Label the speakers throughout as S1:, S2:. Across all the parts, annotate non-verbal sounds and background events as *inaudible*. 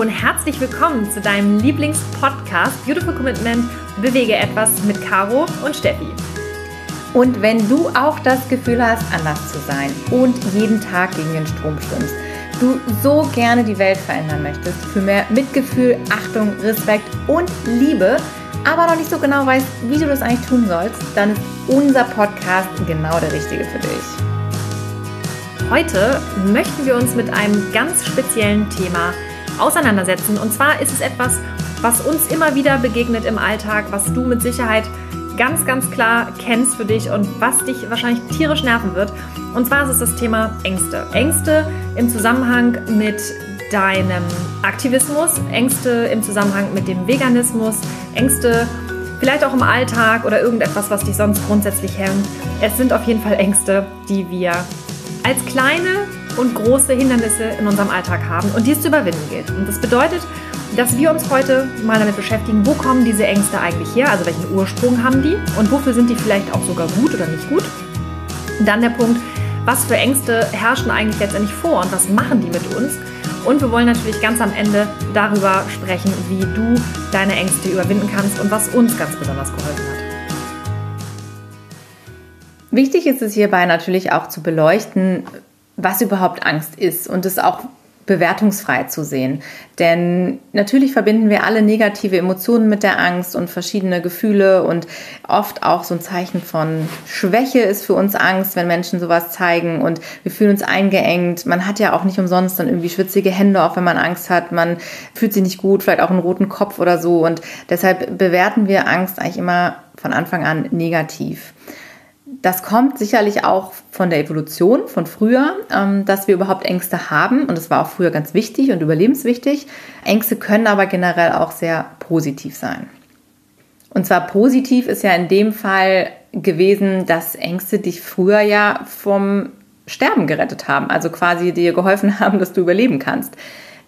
S1: Hallo und herzlich willkommen zu deinem Lieblingspodcast Beautiful Commitment Bewege etwas mit Caro und Steffi.
S2: Und wenn du auch das Gefühl hast, anders zu sein und jeden Tag gegen den Strom schwimmst, du so gerne die Welt verändern möchtest, für mehr Mitgefühl, Achtung, Respekt und Liebe, aber noch nicht so genau weißt, wie du das eigentlich tun sollst, dann ist unser Podcast genau der richtige für dich.
S1: Heute möchten wir uns mit einem ganz speziellen Thema auseinandersetzen. Und zwar ist es etwas, was uns immer wieder begegnet im Alltag, was du mit Sicherheit ganz, ganz klar kennst für dich und was dich wahrscheinlich tierisch nerven wird. Und zwar ist es das Thema Ängste. Ängste im Zusammenhang mit deinem Aktivismus, Ängste im Zusammenhang mit dem Veganismus, Ängste vielleicht auch im Alltag oder irgendetwas, was dich sonst grundsätzlich hemmt. Es sind auf jeden Fall Ängste, die wir als kleine und große Hindernisse in unserem Alltag haben und die es zu überwinden gilt. Und das bedeutet, dass wir uns heute mal damit beschäftigen, wo kommen diese Ängste eigentlich her, also welchen Ursprung haben die und wofür sind die vielleicht auch sogar gut oder nicht gut. Und dann der Punkt, was für Ängste herrschen eigentlich letztendlich vor und was machen die mit uns. Und wir wollen natürlich ganz am Ende darüber sprechen, wie du deine Ängste überwinden kannst und was uns ganz besonders geholfen hat.
S2: Wichtig ist es hierbei natürlich auch zu beleuchten, was überhaupt Angst ist und es auch bewertungsfrei zu sehen. Denn natürlich verbinden wir alle negative Emotionen mit der Angst und verschiedene Gefühle und oft auch so ein Zeichen von Schwäche ist für uns Angst, wenn Menschen sowas zeigen und wir fühlen uns eingeengt. Man hat ja auch nicht umsonst dann irgendwie schwitzige Hände, auch wenn man Angst hat. Man fühlt sich nicht gut, vielleicht auch einen roten Kopf oder so und deshalb bewerten wir Angst eigentlich immer von Anfang an negativ das kommt sicherlich auch von der Evolution von früher, ähm, dass wir überhaupt Ängste haben. Und das war auch früher ganz wichtig und überlebenswichtig. Ängste können aber generell auch sehr positiv sein. Und zwar positiv ist ja in dem Fall gewesen, dass Ängste dich früher ja vom Sterben gerettet haben. Also quasi dir geholfen haben, dass du überleben kannst.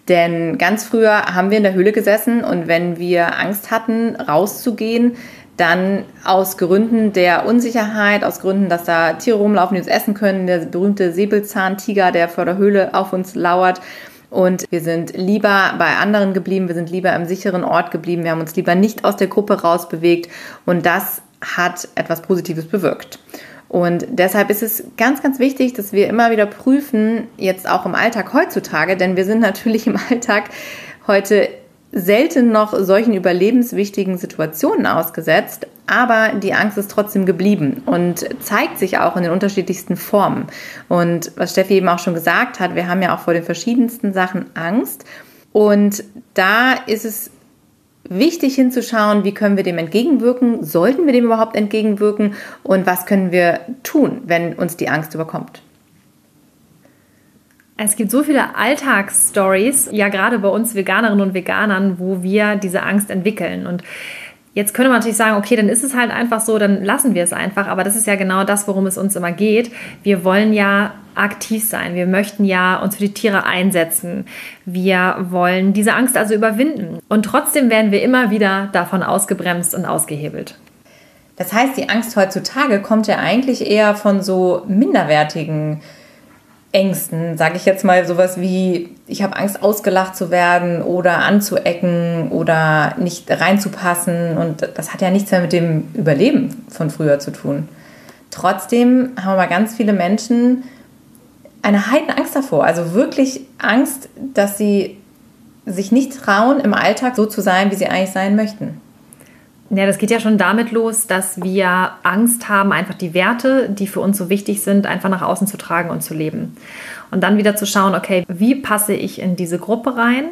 S2: Denn ganz früher haben wir in der Höhle gesessen und wenn wir Angst hatten, rauszugehen, dann aus Gründen der Unsicherheit, aus Gründen, dass da Tiere rumlaufen, die uns essen können, der berühmte Säbelzahntiger, der vor der Höhle auf uns lauert. Und wir sind lieber bei anderen geblieben, wir sind lieber im sicheren Ort geblieben, wir haben uns lieber nicht aus der Gruppe rausbewegt. Und das hat etwas Positives bewirkt. Und deshalb ist es ganz, ganz wichtig, dass wir immer wieder prüfen, jetzt auch im Alltag heutzutage, denn wir sind natürlich im Alltag heute selten noch solchen überlebenswichtigen Situationen ausgesetzt, aber die Angst ist trotzdem geblieben und zeigt sich auch in den unterschiedlichsten Formen. Und was Steffi eben auch schon gesagt hat, wir haben ja auch vor den verschiedensten Sachen Angst und da ist es wichtig hinzuschauen, wie können wir dem entgegenwirken, sollten wir dem überhaupt entgegenwirken und was können wir tun, wenn uns die Angst überkommt.
S1: Es gibt so viele Alltagsstories, ja gerade bei uns Veganerinnen und Veganern, wo wir diese Angst entwickeln. Und jetzt könnte man natürlich sagen, okay, dann ist es halt einfach so, dann lassen wir es einfach. Aber das ist ja genau das, worum es uns immer geht. Wir wollen ja aktiv sein. Wir möchten ja uns für die Tiere einsetzen. Wir wollen diese Angst also überwinden. Und trotzdem werden wir immer wieder davon ausgebremst und ausgehebelt.
S2: Das heißt, die Angst heutzutage kommt ja eigentlich eher von so minderwertigen Ängsten, sage ich jetzt mal sowas wie, ich habe Angst ausgelacht zu werden oder anzuecken oder nicht reinzupassen und das hat ja nichts mehr mit dem Überleben von früher zu tun. Trotzdem haben aber ganz viele Menschen eine heiden Angst davor, also wirklich Angst, dass sie sich nicht trauen, im Alltag so zu sein, wie sie eigentlich sein möchten.
S1: Ja, das geht ja schon damit los, dass wir Angst haben, einfach die Werte, die für uns so wichtig sind, einfach nach außen zu tragen und zu leben. Und dann wieder zu schauen, okay, wie passe ich in diese Gruppe rein?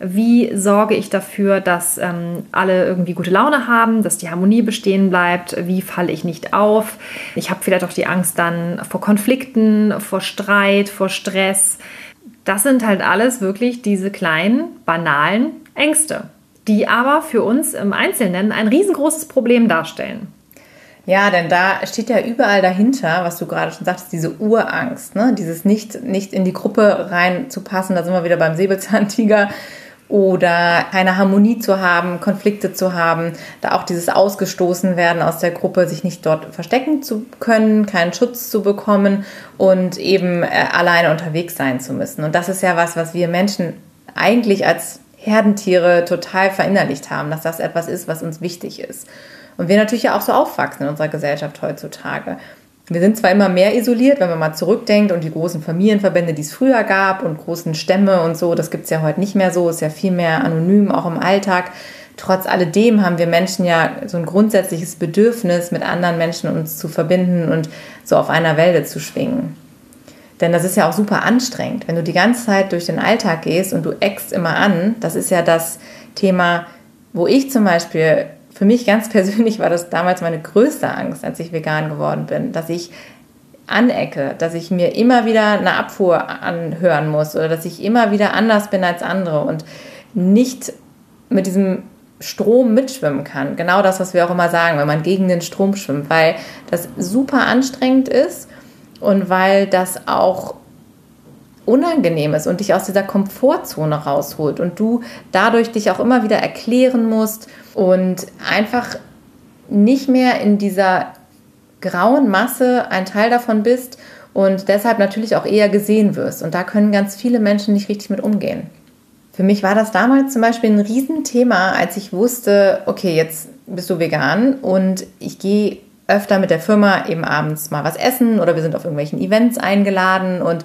S1: Wie sorge ich dafür, dass ähm, alle irgendwie gute Laune haben, dass die Harmonie bestehen bleibt? Wie falle ich nicht auf? Ich habe vielleicht auch die Angst dann vor Konflikten, vor Streit, vor Stress. Das sind halt alles wirklich diese kleinen, banalen Ängste die aber für uns im Einzelnen ein riesengroßes Problem darstellen.
S2: Ja, denn da steht ja überall dahinter, was du gerade schon sagtest, diese Urangst, ne? dieses nicht, nicht in die Gruppe reinzupassen, da sind wir wieder beim Säbelzahntiger oder keine Harmonie zu haben, Konflikte zu haben, da auch dieses Ausgestoßen werden aus der Gruppe, sich nicht dort verstecken zu können, keinen Schutz zu bekommen und eben äh, alleine unterwegs sein zu müssen. Und das ist ja was, was wir Menschen eigentlich als Herdentiere total verinnerlicht haben, dass das etwas ist, was uns wichtig ist. Und wir natürlich ja auch so aufwachsen in unserer Gesellschaft heutzutage. Wir sind zwar immer mehr isoliert, wenn man mal zurückdenkt und die großen Familienverbände, die es früher gab und großen Stämme und so, das gibt es ja heute nicht mehr so, ist ja viel mehr anonym, auch im Alltag. Trotz alledem haben wir Menschen ja so ein grundsätzliches Bedürfnis, mit anderen Menschen uns zu verbinden und so auf einer Welle zu schwingen. Denn das ist ja auch super anstrengend. Wenn du die ganze Zeit durch den Alltag gehst und du eckst immer an, das ist ja das Thema, wo ich zum Beispiel für mich ganz *laughs* persönlich war das damals meine größte Angst, als ich vegan geworden bin, dass ich anecke, dass ich mir immer wieder eine Abfuhr anhören muss oder dass ich immer wieder anders bin als andere und nicht mit diesem Strom mitschwimmen kann. Genau das, was wir auch immer sagen, wenn man gegen den Strom schwimmt, weil das super anstrengend ist und weil das auch unangenehm ist und dich aus dieser Komfortzone rausholt und du dadurch dich auch immer wieder erklären musst und einfach nicht mehr in dieser grauen Masse ein Teil davon bist und deshalb natürlich auch eher gesehen wirst. Und da können ganz viele Menschen nicht richtig mit umgehen. Für mich war das damals zum Beispiel ein Riesenthema, als ich wusste, okay, jetzt bist du vegan und ich gehe öfter mit der Firma eben abends mal was essen oder wir sind auf irgendwelchen Events eingeladen. Und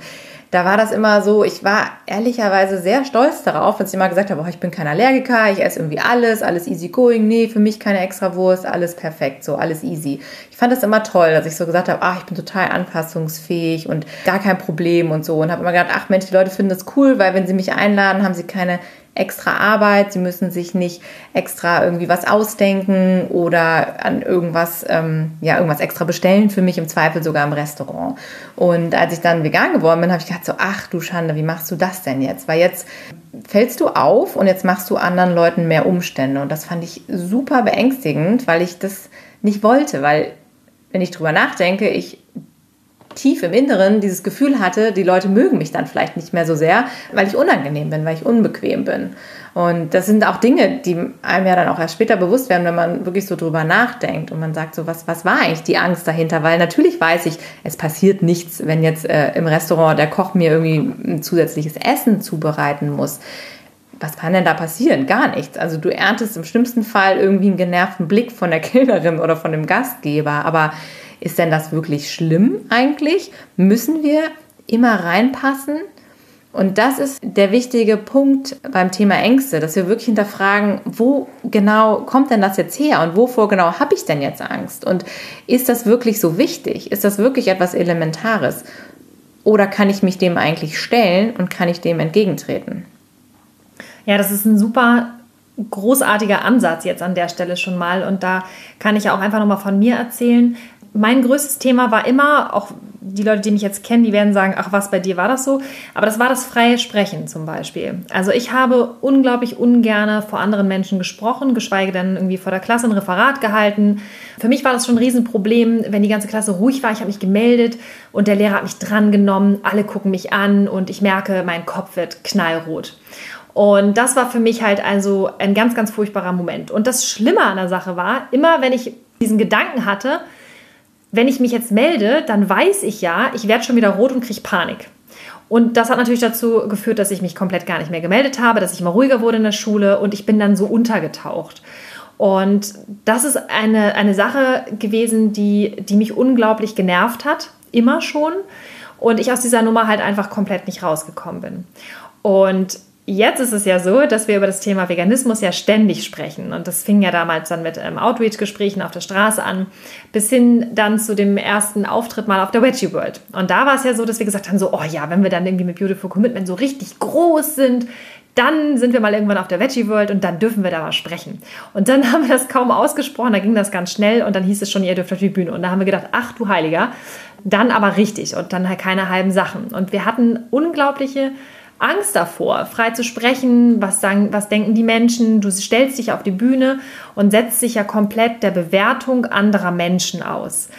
S2: da war das immer so, ich war ehrlicherweise sehr stolz darauf, dass ich immer gesagt habe, oh, ich bin kein Allergiker, ich esse irgendwie alles, alles easy going, nee, für mich keine extra Wurst, alles perfekt, so alles easy. Ich fand das immer toll, dass ich so gesagt habe, ach, ich bin total anpassungsfähig und gar kein Problem und so. Und habe immer gedacht, ach Mensch, die Leute finden das cool, weil wenn sie mich einladen, haben sie keine extra Arbeit, sie müssen sich nicht extra irgendwie was ausdenken oder an irgendwas, ähm, ja, irgendwas extra bestellen für mich, im Zweifel sogar im Restaurant. Und als ich dann vegan geworden bin, habe ich gedacht so, ach du Schande, wie machst du das denn jetzt? Weil jetzt fällst du auf und jetzt machst du anderen Leuten mehr Umstände. Und das fand ich super beängstigend, weil ich das nicht wollte, weil wenn ich drüber nachdenke, ich tief im Inneren dieses Gefühl hatte, die Leute mögen mich dann vielleicht nicht mehr so sehr, weil ich unangenehm bin, weil ich unbequem bin. Und das sind auch Dinge, die einem ja dann auch erst später bewusst werden, wenn man wirklich so drüber nachdenkt und man sagt so, was, was war eigentlich die Angst dahinter? Weil natürlich weiß ich, es passiert nichts, wenn jetzt äh, im Restaurant der Koch mir irgendwie ein zusätzliches Essen zubereiten muss was kann denn da passieren? Gar nichts. Also du erntest im schlimmsten Fall irgendwie einen genervten Blick von der *laughs* Kellnerin oder von dem Gastgeber. Aber ist denn das wirklich schlimm eigentlich? Müssen wir immer reinpassen? Und das ist der wichtige Punkt beim Thema Ängste, dass wir wirklich hinterfragen, wo genau kommt denn das jetzt her und wovor genau habe ich denn jetzt Angst? Und ist das wirklich so wichtig? Ist das wirklich etwas Elementares? Oder kann ich mich dem eigentlich stellen und kann ich dem entgegentreten?
S1: Ja, das ist ein super großartiger Ansatz jetzt an der Stelle schon mal. Und da kann ich auch einfach nochmal von mir erzählen mein größtes Thema war immer, auch die Leute, die mich jetzt kennen, die werden sagen, ach was, bei dir war das so. Aber das war das freie Sprechen zum Beispiel. Also ich habe unglaublich ungerne vor anderen Menschen gesprochen, geschweige denn irgendwie vor der Klasse ein Referat gehalten. Für mich war das schon ein Riesenproblem, wenn die ganze Klasse ruhig war. Ich habe mich gemeldet und der Lehrer hat mich drangenommen. Alle gucken mich an und ich merke, mein Kopf wird knallrot. Und das war für mich halt also ein ganz, ganz furchtbarer Moment. Und das Schlimme an der Sache war, immer wenn ich diesen Gedanken hatte, wenn ich mich jetzt melde, dann weiß ich ja, ich werde schon wieder rot und kriege Panik. Und das hat natürlich dazu geführt, dass ich mich komplett gar nicht mehr gemeldet habe, dass ich immer ruhiger wurde in der Schule und ich bin dann so untergetaucht. Und das ist eine, eine Sache gewesen, die, die mich unglaublich genervt hat, immer schon. Und ich aus dieser Nummer halt einfach komplett nicht rausgekommen bin. Und Jetzt ist es ja so, dass wir über das Thema Veganismus ja ständig sprechen. Und das fing ja damals dann mit ähm, Outreach-Gesprächen auf der Straße an, bis hin dann zu dem ersten Auftritt mal auf der Veggie World. Und da war es ja so, dass wir gesagt haben, so, oh ja, wenn wir dann irgendwie mit Beautiful Commitment so richtig groß sind, dann sind wir mal irgendwann auf der Veggie World und dann dürfen wir da mal sprechen. Und dann *laughs* haben wir das kaum ausgesprochen, da ging das ganz schnell und dann hieß es schon, ihr dürft auf die Bühne. Und da haben wir gedacht, ach du Heiliger, dann aber richtig und dann halt keine halben Sachen. Und wir hatten unglaubliche Angst davor, frei zu sprechen, was, sagen, was denken die Menschen. Du stellst dich auf die Bühne und setzt dich ja komplett der Bewertung anderer Menschen aus.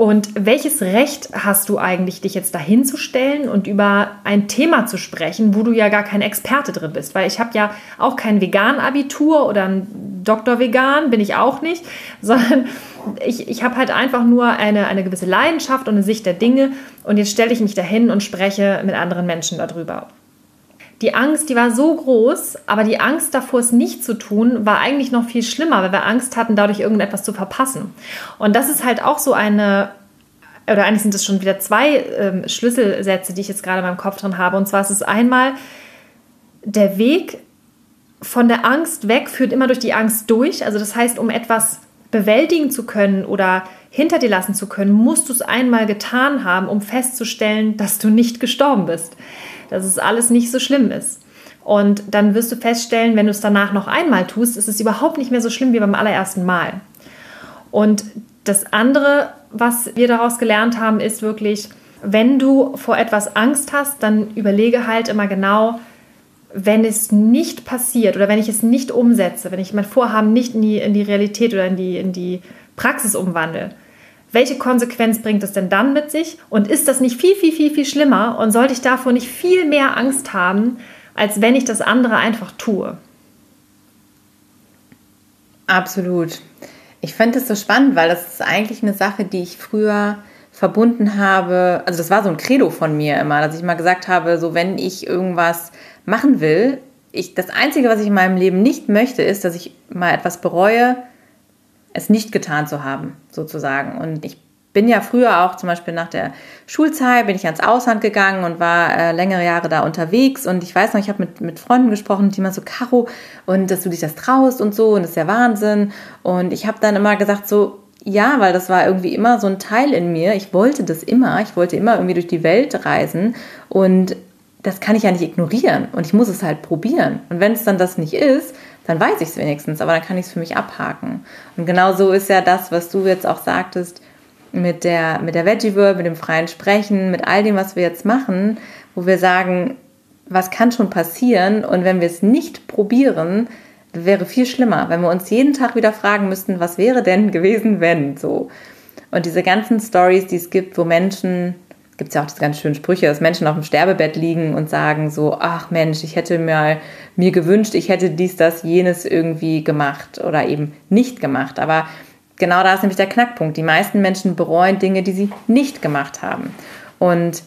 S1: Und welches Recht hast du eigentlich, dich jetzt dahin zu stellen und über ein Thema zu sprechen, wo du ja gar kein Experte drin bist? Weil ich habe ja auch kein Vegan-Abitur oder ein Doktor Vegan, bin ich auch nicht, *laughs* sondern ich, ich habe halt einfach nur eine, eine gewisse Leidenschaft und eine Sicht der Dinge und jetzt stelle ich mich dahin und spreche mit anderen Menschen darüber. Die Angst, die war so groß, aber die Angst davor, es nicht zu tun, war eigentlich noch viel schlimmer, weil wir Angst hatten, dadurch irgendetwas zu verpassen. Und das ist halt auch so eine, oder eigentlich sind es schon wieder zwei ähm, Schlüsselsätze, die ich jetzt gerade in meinem Kopf drin habe. Und zwar ist es einmal, der Weg von der Angst weg führt immer durch die Angst durch. Also das heißt, um etwas bewältigen zu können oder hinter dir lassen zu können, musst du es einmal getan haben, um festzustellen, dass du nicht gestorben bist dass es alles nicht so schlimm ist. Und dann wirst du feststellen, wenn du es danach noch einmal tust, ist es überhaupt nicht mehr so schlimm wie beim allerersten Mal. Und das andere, was wir daraus gelernt haben, ist wirklich, wenn du vor etwas Angst hast, dann überlege halt immer genau, wenn es nicht passiert oder wenn ich es nicht umsetze, wenn ich mein Vorhaben nicht in die, in die Realität oder in die, in die Praxis umwandle, welche Konsequenz bringt es denn dann mit sich? Und ist das nicht viel, viel, viel, viel schlimmer? Und sollte ich davor nicht viel mehr Angst haben, als wenn ich das andere einfach tue?
S2: Absolut. Ich finde es so spannend, weil das ist eigentlich eine Sache, die ich früher verbunden habe. Also das war so ein Credo von mir immer, dass ich mal gesagt habe, so wenn ich irgendwas machen will, ich, das Einzige, was ich in meinem Leben nicht möchte, ist, dass ich mal etwas bereue, es nicht getan zu haben, sozusagen. Und ich bin ja früher auch zum Beispiel nach der Schulzeit, bin ich ans Ausland gegangen und war äh, längere Jahre da unterwegs. Und ich weiß noch, ich habe mit, mit Freunden gesprochen, die immer so, Caro, und dass du dich das traust und so, und das ist ja Wahnsinn. Und ich habe dann immer gesagt, so, ja, weil das war irgendwie immer so ein Teil in mir. Ich wollte das immer. Ich wollte immer irgendwie durch die Welt reisen. Und das kann ich ja nicht ignorieren. Und ich muss es halt probieren. Und wenn es dann das nicht ist, dann weiß ich es wenigstens, aber dann kann ich es für mich abhaken. Und genau so ist ja das, was du jetzt auch sagtest, mit der, mit der Veggie World, mit dem freien Sprechen, mit all dem, was wir jetzt machen, wo wir sagen, was kann schon passieren und wenn wir es nicht probieren, wäre viel schlimmer, wenn wir uns jeden Tag wieder fragen müssten, was wäre denn *laughs* gewesen, wenn so. Und diese ganzen Stories, die es gibt, wo Menschen gibt es ja auch diese ganz schönen Sprüche, dass Menschen auf dem Sterbebett liegen und sagen so, ach Mensch, ich hätte mir, mir gewünscht, ich hätte dies, das, jenes irgendwie gemacht oder eben nicht gemacht. Aber genau da ist nämlich der Knackpunkt. Die meisten Menschen bereuen Dinge, die sie nicht gemacht haben. Und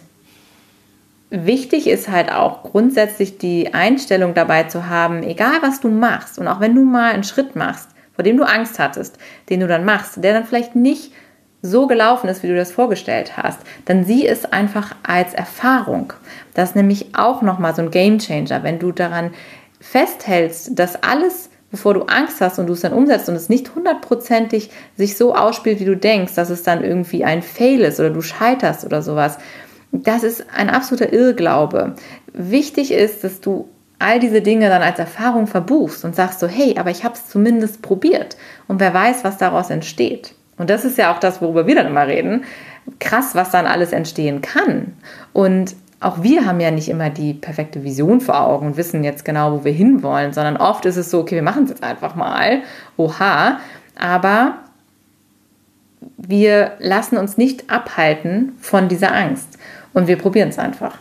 S2: wichtig ist halt auch grundsätzlich die Einstellung dabei zu haben, egal was du machst und auch wenn du mal einen Schritt machst, vor dem du Angst hattest, den du dann machst, der dann vielleicht nicht so gelaufen ist, wie du das vorgestellt hast, dann sieh es einfach als Erfahrung. Das ist nämlich auch nochmal so ein Game Changer, wenn du daran festhältst, dass alles, bevor du Angst hast und du es dann umsetzt und es nicht hundertprozentig sich so ausspielt, wie du denkst, dass es dann irgendwie ein Fail ist oder du scheiterst oder sowas. Das ist ein absoluter Irrglaube. Wichtig ist, dass du all diese Dinge dann als Erfahrung verbuchst und sagst so, hey, aber ich habe es zumindest probiert und wer weiß, was daraus entsteht. Und das ist ja auch das, worüber wir dann immer reden. Krass, was dann alles entstehen kann. Und auch wir haben ja nicht immer die perfekte Vision vor Augen und wissen jetzt genau, wo wir hinwollen, sondern oft ist es so, okay, wir machen es jetzt einfach mal. Oha. Aber wir lassen uns nicht abhalten von dieser Angst und wir probieren es einfach.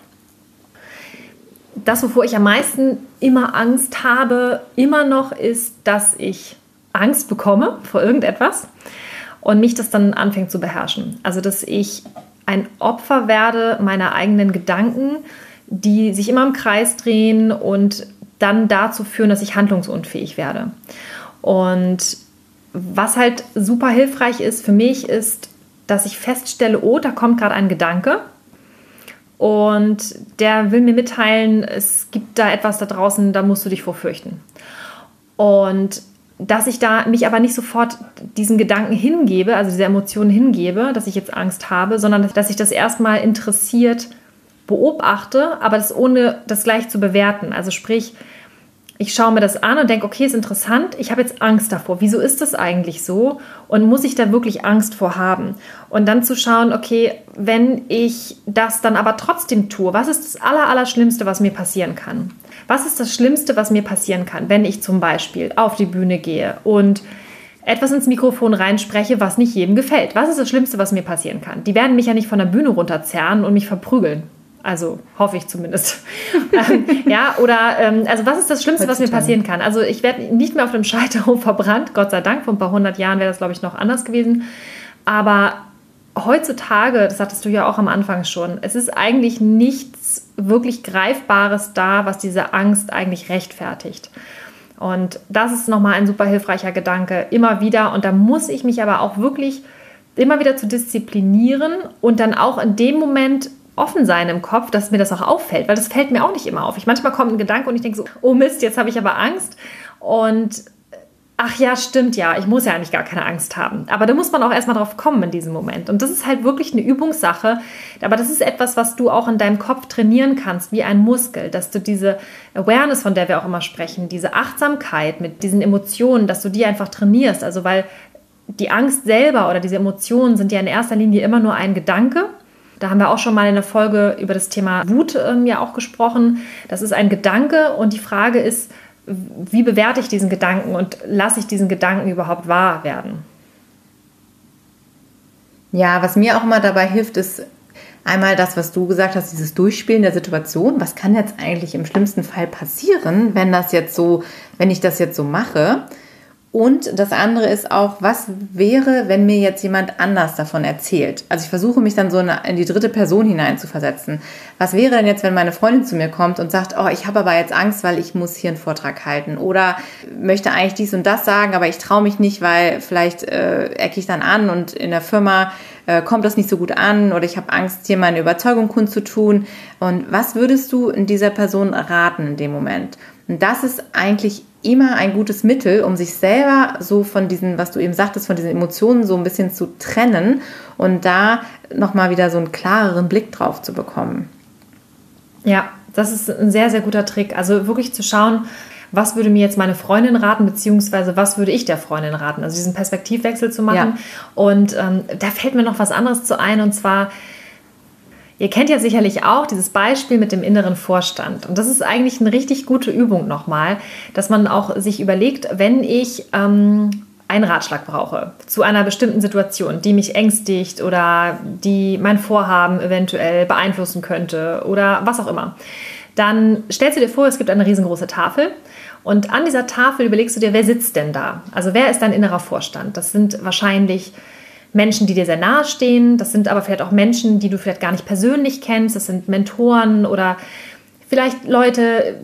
S1: Das, wovor ich am meisten immer Angst habe, immer noch ist, dass ich Angst bekomme vor irgendetwas und mich das dann anfängt zu beherrschen. Also, dass ich ein Opfer werde meiner eigenen Gedanken, die sich immer im Kreis drehen und dann dazu führen, dass ich handlungsunfähig werde. Und was halt super hilfreich ist für mich, ist, dass ich feststelle, oh, da kommt gerade ein Gedanke und der will mir mitteilen, es gibt da etwas da draußen, da musst du dich vorfürchten. Und dass ich da mich aber nicht sofort diesen Gedanken hingebe, also diese Emotionen hingebe, dass ich jetzt Angst habe, sondern dass ich das erstmal interessiert beobachte, aber das ohne das gleich zu bewerten. Also sprich, ich schaue mir das an und denke, okay, ist interessant, ich habe jetzt Angst davor. Wieso ist das eigentlich so? Und muss ich da wirklich Angst vor haben? Und dann zu schauen, okay, wenn ich das dann aber trotzdem tue, was ist das Allerallerschlimmste, was mir passieren kann? Was ist das Schlimmste, was mir passieren kann, wenn ich zum Beispiel auf die Bühne gehe und etwas ins Mikrofon reinspreche, was nicht jedem gefällt? Was ist das Schlimmste, was mir passieren kann? Die werden mich ja nicht von der Bühne runterzerren und mich verprügeln. Also hoffe ich zumindest. *laughs* ähm, ja, oder ähm, also was ist das Schlimmste, was mir passieren kann? Also ich werde nicht mehr auf dem Scheiterhof verbrannt, Gott sei Dank. Vor ein paar hundert Jahren wäre das, glaube ich, noch anders gewesen. Aber heutzutage, das hattest du ja auch am Anfang schon, es ist eigentlich nichts wirklich Greifbares da, was diese Angst eigentlich rechtfertigt. Und das ist nochmal ein super hilfreicher Gedanke, immer wieder. Und da muss ich mich aber auch wirklich immer wieder zu disziplinieren und dann auch in dem Moment offen sein im Kopf, dass mir das auch auffällt, weil das fällt mir auch nicht immer auf. Ich manchmal kommt ein Gedanke und ich denke so, oh Mist, jetzt habe ich aber Angst und ach ja, stimmt ja, ich muss ja eigentlich gar keine Angst haben. Aber da muss man auch erstmal drauf kommen in diesem Moment. Und das ist halt wirklich eine Übungssache. Aber das ist etwas, was du auch in deinem Kopf trainieren kannst, wie ein Muskel, dass du diese Awareness, von der wir auch immer sprechen, diese Achtsamkeit mit diesen Emotionen, dass du die einfach trainierst. Also weil die Angst selber oder diese Emotionen sind ja in erster Linie immer nur ein Gedanke. Da haben wir auch schon mal in der Folge über das Thema Wut ähm, ja auch gesprochen. Das ist ein Gedanke und die Frage ist, wie bewerte ich diesen Gedanken und lasse ich diesen Gedanken überhaupt wahr werden?
S2: Ja, was mir auch immer dabei hilft, ist einmal das, was du gesagt hast, dieses Durchspielen der Situation. Was kann jetzt eigentlich im schlimmsten Fall passieren, wenn das jetzt so, wenn ich das jetzt so mache? Und das andere ist auch, was wäre, wenn mir jetzt jemand anders davon erzählt? Also ich versuche mich dann so in die dritte Person hineinzuversetzen. Was wäre denn jetzt, wenn meine Freundin zu mir kommt und sagt, oh, ich habe aber jetzt Angst, weil ich muss hier einen Vortrag halten oder möchte eigentlich dies und das sagen, aber ich traue mich nicht, weil vielleicht äh, ecke ich dann an und in der Firma äh, kommt das nicht so gut an oder ich habe Angst, hier meine Überzeugung kundzutun. Und was würdest du in dieser Person raten in dem Moment? Und das ist eigentlich immer ein gutes Mittel, um sich selber so von diesen, was du eben sagtest, von diesen Emotionen so ein bisschen zu trennen und da nochmal wieder so einen klareren Blick drauf zu bekommen.
S1: Ja, das ist ein sehr, sehr guter Trick. Also wirklich zu schauen, was würde mir jetzt meine Freundin raten, beziehungsweise was würde ich der Freundin raten? Also diesen Perspektivwechsel zu machen. Ja. Und ähm, da fällt mir noch was anderes zu ein, und zwar, Ihr kennt ja sicherlich auch dieses Beispiel mit dem inneren Vorstand. Und das ist eigentlich eine richtig gute Übung nochmal, dass man auch sich überlegt, wenn ich ähm, einen Ratschlag brauche zu einer bestimmten Situation, die mich ängstigt oder die mein Vorhaben eventuell beeinflussen könnte oder was auch immer, dann stellst du dir vor, es gibt eine riesengroße Tafel und an dieser Tafel überlegst du dir, wer sitzt denn da? Also wer ist dein innerer Vorstand? Das sind wahrscheinlich Menschen, die dir sehr nahe stehen. Das sind aber vielleicht auch Menschen, die du vielleicht gar nicht persönlich kennst. Das sind Mentoren oder vielleicht Leute,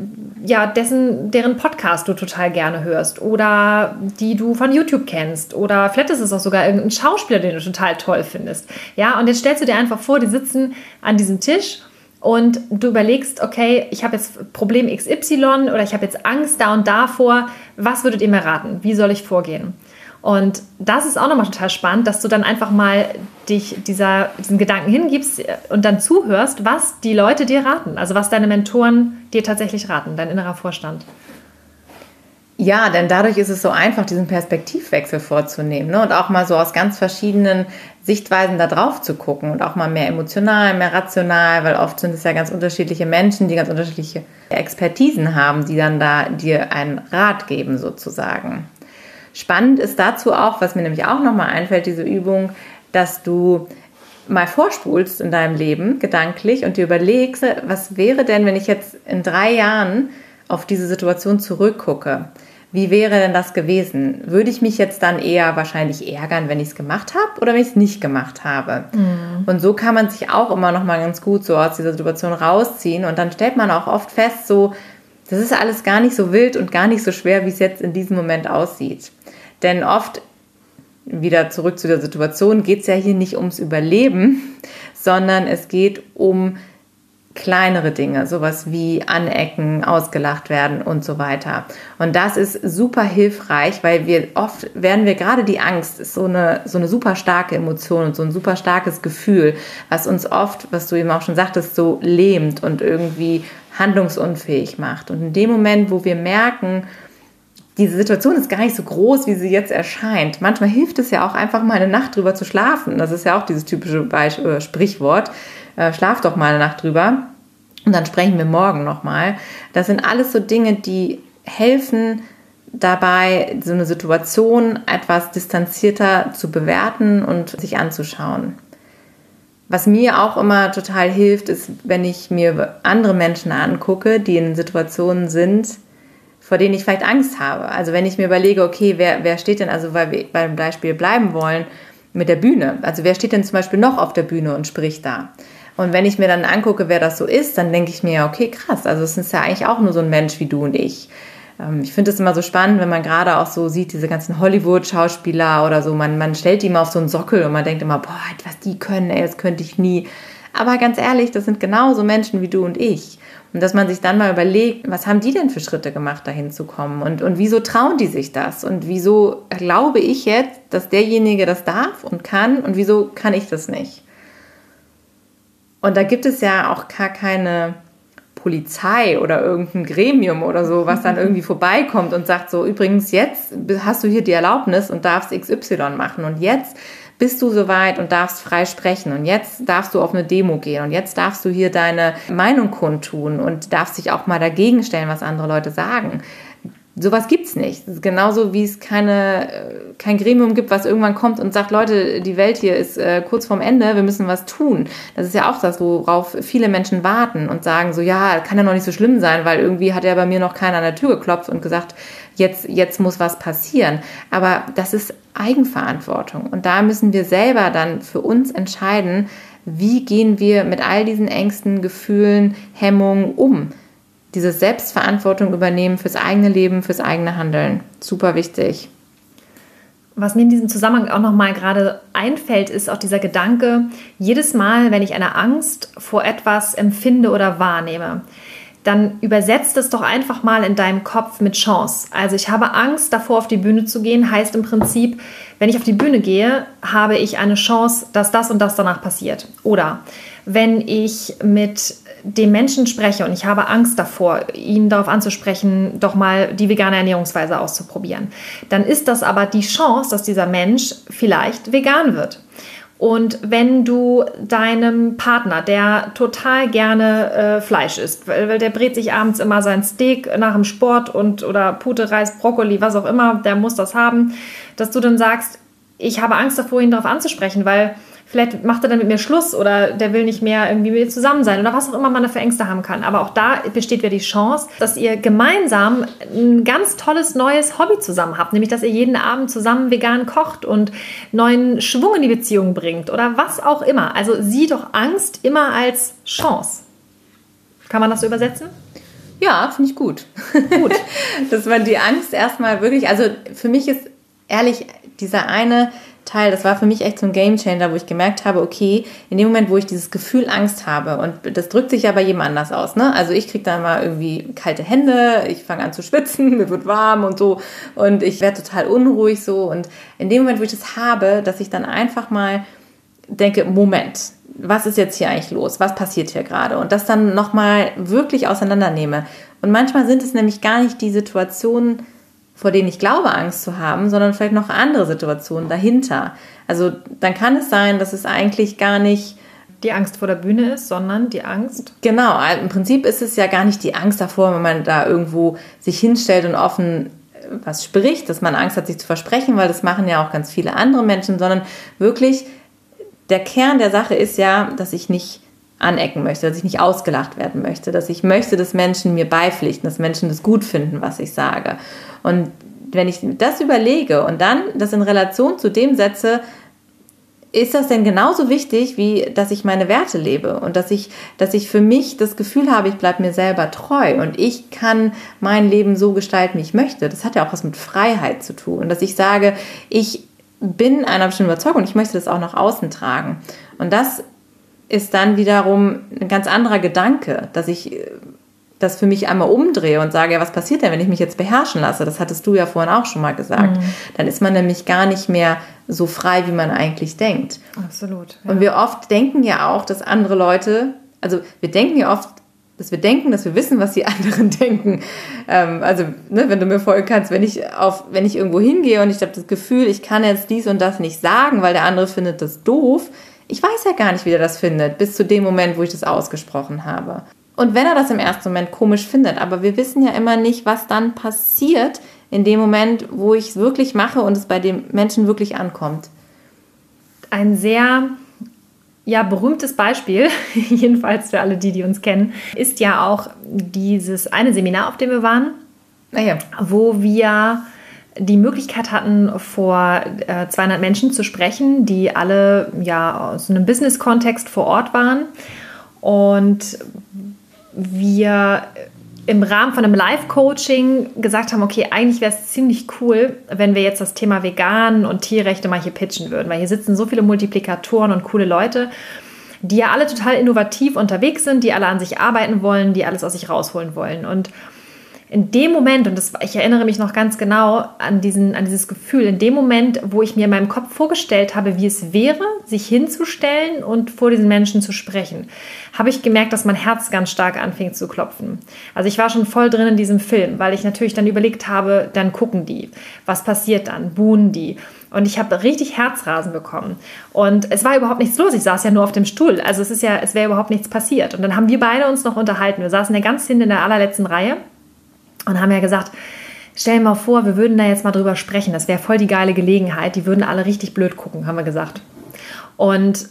S1: ja, dessen, deren Podcast du total gerne hörst oder die du von YouTube kennst oder vielleicht ist es auch sogar irgendein Schauspieler, den du total toll findest. Ja, und jetzt stellst du dir einfach vor, die sitzen an diesem Tisch und du überlegst, okay, ich habe jetzt Problem XY oder ich habe jetzt Angst da und davor. Was würdet ihr mir raten? Wie soll ich vorgehen? Und das ist auch nochmal total spannend, dass du dann einfach mal dich dieser, diesen Gedanken hingibst und dann zuhörst, was die Leute dir raten. Also was deine Mentoren dir tatsächlich raten, dein innerer Vorstand.
S2: Ja, denn dadurch ist es so einfach, diesen Perspektivwechsel vorzunehmen ne? und auch mal so aus ganz verschiedenen Sichtweisen da drauf zu gucken und auch mal mehr emotional, mehr rational, weil oft sind es ja ganz unterschiedliche Menschen, die ganz unterschiedliche Expertisen haben, die dann da dir einen Rat geben sozusagen. Spannend ist dazu auch, was mir nämlich auch nochmal einfällt, diese Übung, dass du mal vorspulst in deinem Leben gedanklich und dir überlegst, was wäre denn, wenn ich jetzt in drei Jahren auf diese Situation zurückgucke? Wie wäre denn das gewesen? Würde ich mich jetzt dann eher wahrscheinlich ärgern, wenn ich es gemacht habe oder wenn ich es nicht gemacht habe? Mhm. Und so kann man sich auch immer noch mal ganz gut so aus dieser Situation rausziehen und dann stellt man auch oft fest, so das ist alles gar nicht so wild und gar nicht so schwer, wie es jetzt in diesem Moment aussieht. Denn oft, wieder zurück zu der Situation, geht es ja hier nicht ums Überleben, sondern es geht um kleinere Dinge, sowas wie anecken, ausgelacht werden und so weiter. Und das ist super hilfreich, weil wir oft werden wir gerade die Angst ist so eine so eine super starke Emotion und so ein super starkes Gefühl, was uns oft, was du eben auch schon sagtest, so lähmt und irgendwie handlungsunfähig macht. Und in dem Moment, wo wir merken, diese Situation ist gar nicht so groß, wie sie jetzt erscheint. Manchmal hilft es ja auch einfach mal eine Nacht drüber zu schlafen. Das ist ja auch dieses typische Beisp äh, Sprichwort. Äh, schlaf doch mal eine Nacht drüber und dann sprechen wir morgen nochmal. Das sind alles so Dinge, die helfen dabei, so eine Situation etwas distanzierter zu bewerten und sich anzuschauen. Was mir auch immer total hilft, ist, wenn ich mir andere Menschen angucke, die in Situationen sind, vor denen ich vielleicht Angst habe. Also wenn ich mir überlege, okay, wer, wer steht denn, also weil wir beim Beispiel bleiben wollen, mit der Bühne. Also wer steht denn zum Beispiel noch auf der Bühne und spricht da? Und wenn ich mir dann angucke, wer das so ist, dann denke ich mir, okay, krass, also es ist ja eigentlich auch nur so ein Mensch wie du und ich. Ähm, ich finde es immer so spannend, wenn man gerade auch so sieht, diese ganzen Hollywood-Schauspieler oder so, man, man stellt die immer auf so einen Sockel und man denkt immer, boah, was die können, ey, das könnte ich nie. Aber ganz ehrlich, das sind genauso Menschen wie du und ich. Und dass man sich dann mal überlegt, was haben die denn für Schritte gemacht, dahin zu kommen? Und, und wieso trauen die sich das? Und wieso glaube ich jetzt, dass derjenige das darf und kann? Und wieso kann ich das nicht? Und da gibt es ja auch gar keine Polizei oder irgendein Gremium oder so, was dann *laughs* irgendwie vorbeikommt und sagt so, übrigens, jetzt hast du hier die Erlaubnis und darfst XY machen und jetzt bist du soweit und darfst frei sprechen und jetzt darfst du auf eine Demo gehen und jetzt darfst du hier deine Meinung kundtun und darfst dich auch mal dagegen stellen, was andere Leute sagen. Sowas gibt es nicht. genauso wie es keine, äh, kein Gremium gibt, was irgendwann kommt und sagt, Leute, die Welt hier ist äh, kurz vorm Ende, wir müssen was tun. Das ist ja auch das, worauf viele Menschen warten und sagen so, ja, kann ja noch nicht so schlimm sein, weil irgendwie hat ja bei mir noch keiner an der Tür geklopft und gesagt, jetzt, jetzt muss was passieren. Aber das ist Eigenverantwortung. Und da müssen wir selber dann für uns entscheiden, wie gehen wir mit all diesen Ängsten, Gefühlen, Hemmungen um diese Selbstverantwortung übernehmen fürs eigene Leben, fürs eigene Handeln. Super wichtig.
S1: Was mir in diesem Zusammenhang auch nochmal gerade einfällt, ist auch dieser Gedanke, jedes Mal, wenn ich eine Angst vor etwas empfinde oder wahrnehme, dann übersetzt es doch einfach mal in deinem Kopf mit Chance. Also ich habe Angst davor, auf die Bühne zu gehen, heißt im Prinzip, wenn ich auf die Bühne gehe, habe ich eine Chance, dass das und das danach passiert. Oder wenn ich mit dem Menschen spreche und ich habe Angst davor, ihn darauf anzusprechen, doch mal die vegane Ernährungsweise auszuprobieren, dann ist das aber die Chance, dass dieser Mensch vielleicht vegan wird. Und wenn du deinem Partner, der total gerne äh, Fleisch isst, weil, der brät sich abends immer sein Steak nach dem Sport und oder Pute, Reis, Brokkoli, was auch immer, der muss das haben, dass du dann sagst, ich habe Angst davor, ihn darauf anzusprechen, weil vielleicht macht er dann mit mir Schluss oder der will nicht mehr irgendwie mit mir zusammen sein oder was auch immer man für Ängste haben kann. Aber auch da besteht wieder die Chance, dass ihr gemeinsam ein ganz tolles neues Hobby zusammen habt, nämlich dass ihr jeden Abend zusammen vegan kocht und neuen Schwung in die Beziehung bringt oder was auch immer. Also sieh doch Angst immer als Chance. Kann man das so übersetzen?
S2: Ja, finde ich gut. Gut. *laughs* Dass man die Angst erstmal wirklich, also für mich ist ehrlich, dieser eine Teil, das war für mich echt so ein Gamechanger, wo ich gemerkt habe, okay, in dem Moment, wo ich dieses Gefühl Angst habe, und das drückt sich ja bei jedem anders aus, ne? Also ich kriege dann mal irgendwie kalte Hände, ich fange an zu schwitzen, *laughs* mir wird warm und so und ich werde total unruhig so. Und in dem Moment, wo ich das habe, dass ich dann einfach mal denke, Moment, was ist jetzt hier eigentlich los? Was passiert hier gerade? Und das dann nochmal wirklich auseinandernehme. Und manchmal sind es nämlich gar nicht die Situationen, vor denen ich glaube, Angst zu haben, sondern vielleicht noch andere Situationen dahinter. Also dann kann es sein, dass es eigentlich gar nicht
S1: die Angst vor der Bühne ist, sondern die Angst.
S2: Genau, also im Prinzip ist es ja gar nicht die Angst davor, wenn man da irgendwo sich hinstellt und offen äh, was spricht, dass man Angst hat, sich zu versprechen, weil das machen ja auch ganz viele andere Menschen, sondern wirklich der Kern der Sache ist ja, dass ich nicht anecken möchte, dass ich nicht ausgelacht werden möchte, dass ich möchte, dass Menschen mir beipflichten, dass Menschen das gut finden, was ich sage. Und wenn ich das überlege und dann das in Relation zu dem setze, ist das denn genauso wichtig, wie dass ich meine Werte lebe und dass ich, dass ich für mich das Gefühl habe, ich bleibe mir selber treu und ich kann mein Leben so gestalten, wie ich möchte. Das hat ja auch was mit Freiheit zu tun. Und dass ich sage, ich bin einer bestimmten Überzeugung und ich möchte das auch nach außen tragen. Und das ist dann wiederum ein ganz anderer Gedanke, dass ich das für mich einmal umdrehe und sage, ja, was passiert denn, wenn ich mich jetzt beherrschen lasse? Das hattest du ja vorhin auch schon mal gesagt. Mhm. Dann ist man nämlich gar nicht mehr so frei, wie man eigentlich denkt.
S1: Absolut.
S2: Ja. Und wir oft denken ja auch, dass andere Leute, also wir denken ja oft, dass wir denken, dass wir wissen, was die *laughs* anderen denken. Ähm, also, ne, wenn du mir folgen kannst, wenn ich auf, wenn ich irgendwo hingehe und ich habe das Gefühl, ich kann jetzt dies und das nicht sagen, weil der andere findet das doof, ich weiß ja gar nicht, wie der das findet, bis zu dem Moment, wo ich das ausgesprochen habe. Und wenn er das im ersten Moment komisch findet, aber wir wissen ja immer nicht, was dann passiert in dem Moment, wo ich es wirklich mache und es bei dem Menschen wirklich ankommt.
S1: Ein sehr ja, berühmtes Beispiel, *laughs* jedenfalls für alle die, die uns kennen, ist ja auch dieses eine Seminar, auf dem wir waren,
S2: ah ja.
S1: wo wir die Möglichkeit hatten, vor äh, 200 Menschen zu sprechen, die alle ja aus einem Business-Kontext vor Ort waren. Und wir im Rahmen von einem Live-Coaching gesagt haben, okay, eigentlich wäre es ziemlich cool, wenn wir jetzt das Thema Vegan und Tierrechte mal hier pitchen würden, weil hier sitzen so viele Multiplikatoren und coole Leute, die ja alle total innovativ unterwegs sind, die alle an sich arbeiten wollen, die alles aus sich rausholen wollen. Und in dem Moment, und das, ich erinnere mich noch ganz genau an, diesen, an dieses Gefühl, in dem Moment, wo ich mir in meinem Kopf vorgestellt habe, wie es wäre, sich hinzustellen und vor diesen Menschen zu sprechen, habe ich gemerkt, dass mein Herz ganz stark anfing zu klopfen. Also ich war schon voll drin in diesem Film, weil ich natürlich dann überlegt habe, dann gucken die, was passiert dann, buhen die. Und ich habe richtig Herzrasen bekommen. Und es war überhaupt nichts los. Ich saß ja nur auf dem Stuhl. Also es ist ja, es wäre überhaupt nichts passiert. Und dann haben wir beide uns noch unterhalten. Wir saßen ja ganz hinten in der allerletzten Reihe und haben ja gesagt, stell dir mal vor, wir würden da jetzt mal drüber sprechen. Das wäre voll die geile Gelegenheit. Die würden alle richtig blöd gucken, haben wir gesagt. Und,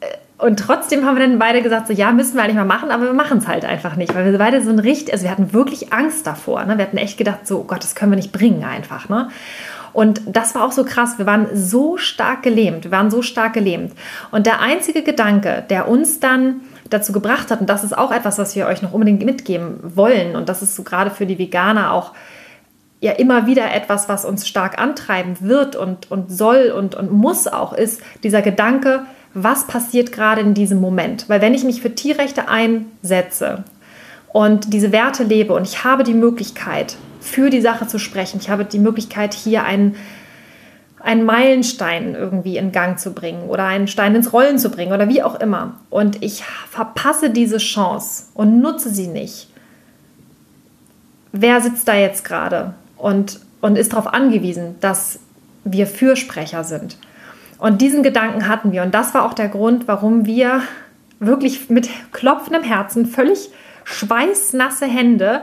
S1: äh, und trotzdem haben wir dann beide gesagt, so ja, müssen wir eigentlich mal machen, aber wir machen es halt einfach nicht, weil wir beide so ein richtig, also wir hatten wirklich Angst davor. Ne? Wir hatten echt gedacht, so, oh Gott, das können wir nicht bringen einfach. Ne? Und das war auch so krass. Wir waren so stark gelähmt. Wir waren so stark gelähmt. Und der einzige Gedanke, der uns dann dazu gebracht hat, und das ist auch etwas, was wir euch noch unbedingt mitgeben wollen, und das ist so gerade für die Veganer auch ja immer wieder etwas, was uns stark antreiben wird und, und soll und, und muss auch, ist dieser Gedanke, was passiert gerade in diesem Moment? Weil wenn ich mich für Tierrechte einsetze und diese Werte lebe und ich habe die Möglichkeit, für die Sache zu sprechen, ich habe die Möglichkeit, hier einen einen Meilenstein irgendwie in Gang zu bringen oder einen Stein ins Rollen zu bringen oder wie auch immer. Und ich verpasse diese Chance und nutze sie nicht. Wer sitzt da jetzt gerade und, und ist darauf angewiesen, dass wir Fürsprecher sind? Und diesen Gedanken hatten wir. Und das war auch der Grund, warum wir wirklich mit klopfendem Herzen, völlig schweißnasse Hände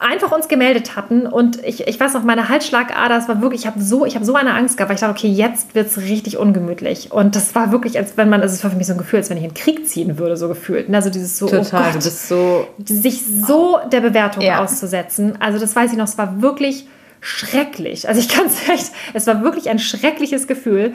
S1: einfach uns gemeldet hatten und ich, ich weiß noch, meine Halsschlagader, das war wirklich, ich habe so, ich so eine Angst gehabt, weil ich dachte, okay, jetzt wird es richtig ungemütlich. Und das war wirklich, als wenn man, also es war für mich so ein Gefühl, als wenn ich in den Krieg ziehen würde, so gefühlt. Also dieses so,
S2: oh Total,
S1: oh Gott,
S2: so
S1: sich so der Bewertung
S2: ja.
S1: auszusetzen. Also das weiß ich noch, es war wirklich schrecklich. Also ich kann es *laughs* echt, es war wirklich ein schreckliches Gefühl.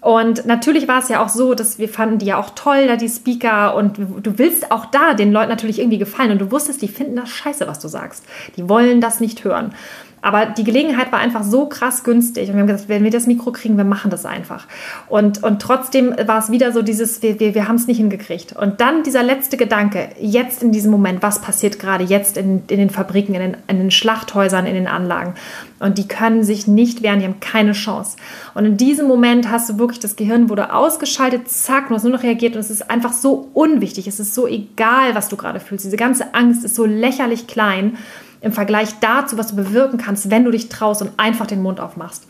S1: Und natürlich war es ja auch so, dass wir fanden die ja auch toll, da die Speaker. Und du willst auch da den Leuten natürlich irgendwie gefallen. Und du wusstest, die finden das scheiße, was du sagst. Die wollen das nicht hören. Aber die Gelegenheit war einfach so krass günstig. Und wir haben gesagt, wenn wir das Mikro kriegen, wir machen das einfach. Und, und trotzdem war es wieder so dieses, wir, wir, wir haben es nicht hingekriegt. Und dann dieser letzte Gedanke, jetzt in diesem Moment, was passiert gerade jetzt in, in den Fabriken, in den, in den Schlachthäusern, in den Anlagen. Und die können sich nicht wehren, die haben keine Chance. Und in diesem Moment hast du wirklich das Gehirn wurde ausgeschaltet, zack, du hast nur noch reagiert und es ist einfach so unwichtig, es ist so egal, was du gerade fühlst. Diese ganze Angst ist so lächerlich klein im Vergleich dazu, was du bewirken kannst, wenn du dich traust und einfach den Mund aufmachst.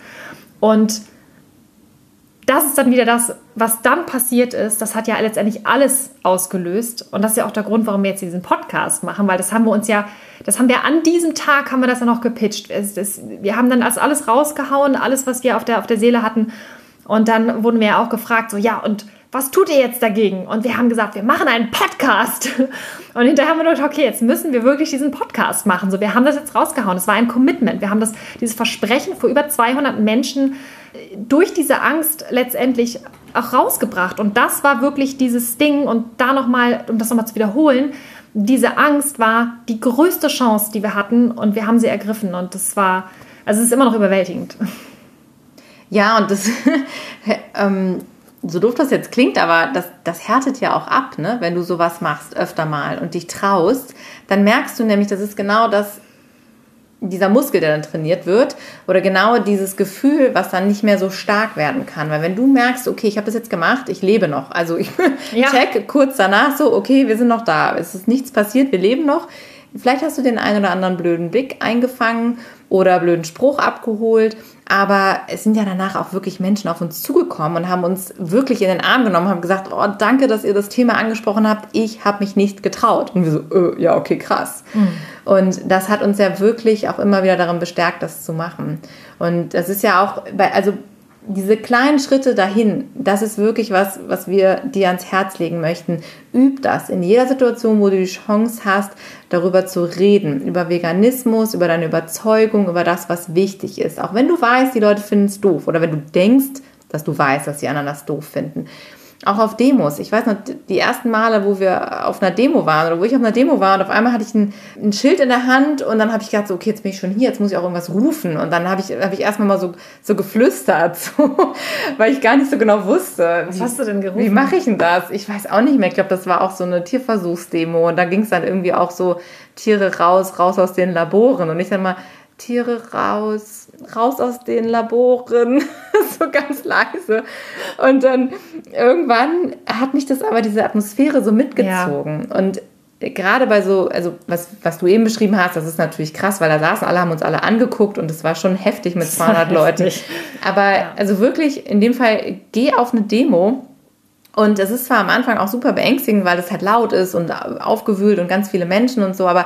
S1: Und das ist dann wieder das, was dann passiert ist. Das hat ja letztendlich alles ausgelöst. Und das ist ja auch der Grund, warum wir jetzt diesen Podcast machen, weil das haben wir uns ja, das haben wir an diesem Tag, haben wir das dann noch gepitcht. Es, es, wir haben dann alles rausgehauen, alles, was wir auf der, auf der Seele hatten. Und dann wurden wir ja auch gefragt, so, ja, und was tut ihr jetzt dagegen? Und wir haben gesagt, wir machen einen Podcast. *laughs* Und hinterher haben wir gedacht, okay, jetzt müssen wir wirklich diesen Podcast machen. So, wir haben das jetzt rausgehauen. Es war ein Commitment. Wir haben das, dieses Versprechen vor über 200 Menschen äh, durch diese Angst letztendlich auch rausgebracht. Und das war wirklich dieses Ding. Und da nochmal, um das nochmal zu wiederholen, diese Angst war die größte Chance, die wir hatten. Und wir haben sie ergriffen. Und das war, also es ist immer noch überwältigend.
S2: Ja, und das, *laughs* ähm, so doof das jetzt klingt, aber das, das härtet ja auch ab, ne? wenn du sowas machst öfter mal und dich traust, dann merkst du nämlich, das ist genau das, dieser Muskel, der dann trainiert wird, oder genau dieses Gefühl, was dann nicht mehr so stark werden kann. Weil wenn du merkst, okay, ich habe das jetzt gemacht, ich lebe noch. Also ich *laughs* ja. check kurz danach so, okay, wir sind noch da. Es ist nichts passiert, wir leben noch. Vielleicht hast du den einen oder anderen blöden Blick eingefangen oder blöden Spruch abgeholt. Aber es sind ja danach auch wirklich Menschen auf uns zugekommen und haben uns wirklich in den Arm genommen, haben gesagt, oh, danke, dass ihr das Thema angesprochen habt. Ich habe mich nicht getraut. Und wir so, äh, ja, okay, krass. Mhm. Und das hat uns ja wirklich auch immer wieder darin bestärkt, das zu machen. Und das ist ja auch, bei, also diese kleinen Schritte dahin, das ist wirklich was, was wir dir ans Herz legen möchten. Üb das in jeder Situation, wo du die Chance hast, darüber zu reden, über Veganismus, über deine Überzeugung, über das, was wichtig ist. Auch wenn du weißt, die Leute finden es doof oder wenn du denkst, dass du weißt, dass die anderen das doof finden. Auch auf Demos. Ich weiß noch, die ersten Male, wo wir auf einer Demo waren oder wo ich auf einer Demo war und auf einmal hatte ich ein, ein Schild in der Hand und dann habe ich gedacht, so, okay, jetzt bin ich schon hier, jetzt muss ich auch irgendwas rufen. Und dann habe ich, hab ich erstmal mal so, so geflüstert, *laughs* so, weil ich gar nicht so genau wusste.
S1: Was hast du denn gerufen?
S2: Wie mache ich denn das? Ich weiß auch nicht mehr. Ich glaube, das war auch so eine Tierversuchsdemo und da ging es dann irgendwie auch so, Tiere raus, raus aus den Laboren. Und ich dann mal, Tiere raus, raus aus den Laboren, *laughs* so ganz leise. Und dann irgendwann hat mich das aber diese Atmosphäre so mitgezogen. Ja. Und gerade bei so, also was, was du eben beschrieben hast, das ist natürlich krass, weil da saßen alle, haben uns alle angeguckt und es war schon heftig mit 200 Leuten. Aber ja. also wirklich, in dem Fall, geh auf eine Demo und es ist zwar am Anfang auch super beängstigend, weil es halt laut ist und aufgewühlt und ganz viele Menschen und so, aber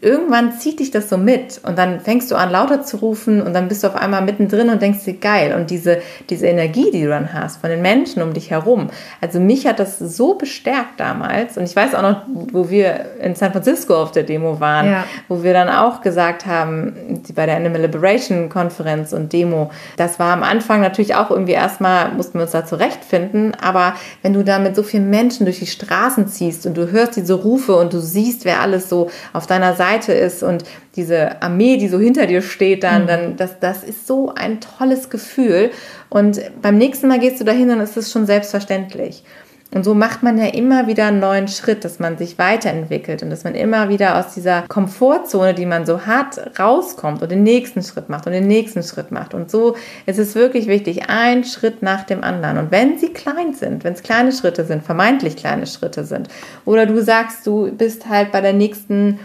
S2: irgendwann zieht dich das so mit und dann fängst du an lauter zu rufen und dann bist du auf einmal mittendrin und denkst dir geil und diese, diese Energie, die du dann hast von den Menschen um dich herum. Also mich hat das so bestärkt damals und ich weiß auch noch, wo wir in San Francisco auf der Demo waren, ja. wo wir dann auch gesagt haben, bei der Animal Liberation Konferenz und Demo, das war am Anfang natürlich auch irgendwie erstmal, mussten wir uns da zurechtfinden, aber wenn du da mit so vielen Menschen durch die Straßen ziehst und du hörst diese Rufe und du siehst, wer alles so auf deiner Seite ist und diese Armee, die so hinter dir steht, dann, mhm. dann das, das ist so ein tolles Gefühl. Und beim nächsten Mal gehst du dahin und es ist schon selbstverständlich. Und so macht man ja immer wieder einen neuen Schritt, dass man sich weiterentwickelt und dass man immer wieder aus dieser Komfortzone, die man so hat, rauskommt und den nächsten Schritt macht und den nächsten Schritt macht. Und so ist es wirklich wichtig, ein Schritt nach dem anderen. Und wenn sie klein sind, wenn es kleine Schritte sind, vermeintlich kleine Schritte sind, oder du sagst, du bist halt bei der nächsten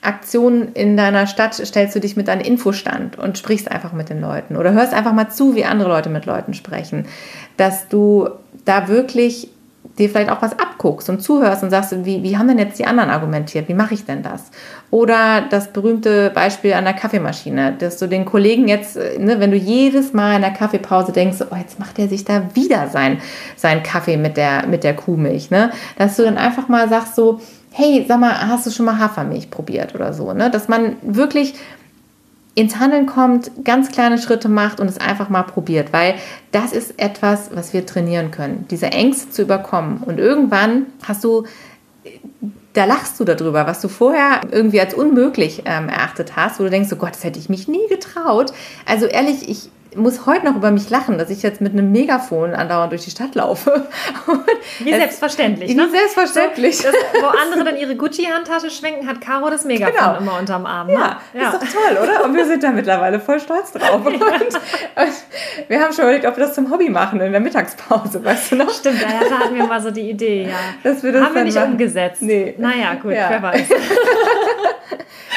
S2: Aktion in deiner Stadt, stellst du dich mit einem Infostand und sprichst einfach mit den Leuten oder hörst einfach mal zu, wie andere Leute mit Leuten sprechen, dass du da wirklich dir vielleicht auch was abguckst und zuhörst und sagst, wie, wie haben denn jetzt die anderen argumentiert? Wie mache ich denn das? Oder das berühmte Beispiel an der Kaffeemaschine, dass du den Kollegen jetzt, ne, wenn du jedes Mal in der Kaffeepause denkst, oh, jetzt macht er sich da wieder sein, sein Kaffee mit der, mit der Kuhmilch, ne? dass du dann einfach mal sagst so, hey, sag mal, hast du schon mal Hafermilch probiert oder so, ne? dass man wirklich ins Handeln kommt, ganz kleine Schritte macht und es einfach mal probiert, weil das ist etwas, was wir trainieren können, diese Ängste zu überkommen. Und irgendwann hast du, da lachst du darüber, was du vorher irgendwie als unmöglich ähm, erachtet hast, wo du denkst, oh Gott, das hätte ich mich nie getraut. Also ehrlich, ich, muss heute noch über mich lachen, dass ich jetzt mit einem Megafon andauernd durch die Stadt laufe. *laughs*
S1: wie selbstverständlich,
S2: ne? Wie selbstverständlich.
S1: So, das, wo *laughs* andere dann ihre Gucci-Handtasche schwenken, hat Caro das Megafon genau. immer unterm Arm. Ne?
S2: Ja, ja, ist doch toll, oder? Und wir sind da mittlerweile voll stolz drauf. *laughs* Und, und wir haben schon überlegt, ob wir das zum Hobby machen in der Mittagspause, weißt du noch?
S1: Stimmt, da hatten wir mal so die Idee, ja. Dass wir das haben wir nicht machen. umgesetzt. Nee. Naja, gut, ja. wer weiß.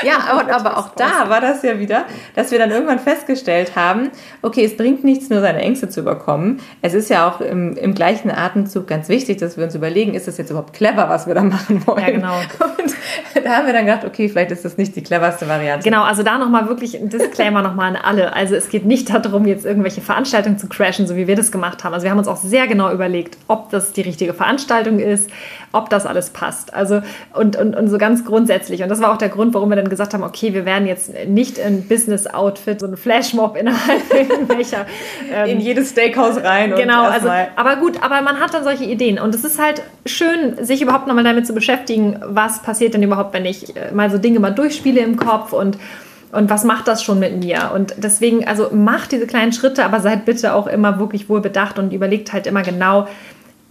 S2: ja, aber, aber auch da war das ja wieder, dass wir dann irgendwann festgestellt haben, okay, es bringt nichts, nur seine Ängste zu überkommen. Es ist ja auch im, im gleichen Atemzug ganz wichtig, dass wir uns überlegen, ist das jetzt überhaupt clever, was wir da machen wollen? Ja,
S1: genau.
S2: Und da haben wir dann gedacht, okay, vielleicht ist das nicht die cleverste Variante.
S1: Genau, also da nochmal wirklich ein Disclaimer nochmal an alle. Also es geht nicht darum, jetzt irgendwelche Veranstaltungen zu crashen, so wie wir das gemacht haben. Also wir haben uns auch sehr genau überlegt, ob das die richtige Veranstaltung ist, ob das alles passt. Also und, und, und so ganz grundsätzlich. Und das war auch der Grund, warum wir dann gesagt haben, okay, wir werden jetzt nicht in Business-Outfit, so ein Flashmob innerhalb *laughs* irgendwelcher...
S2: Ähm, in jedes Steakhouse rein.
S1: Genau, also, aber gut, aber man hat dann solche Ideen. Und es ist halt schön, sich überhaupt nochmal damit zu beschäftigen, was passiert denn überhaupt, wenn ich äh, mal so Dinge mal durchspiele im Kopf und und was macht das schon mit mir? Und deswegen, also macht diese kleinen Schritte, aber seid bitte auch immer wirklich wohl bedacht und überlegt halt immer genau,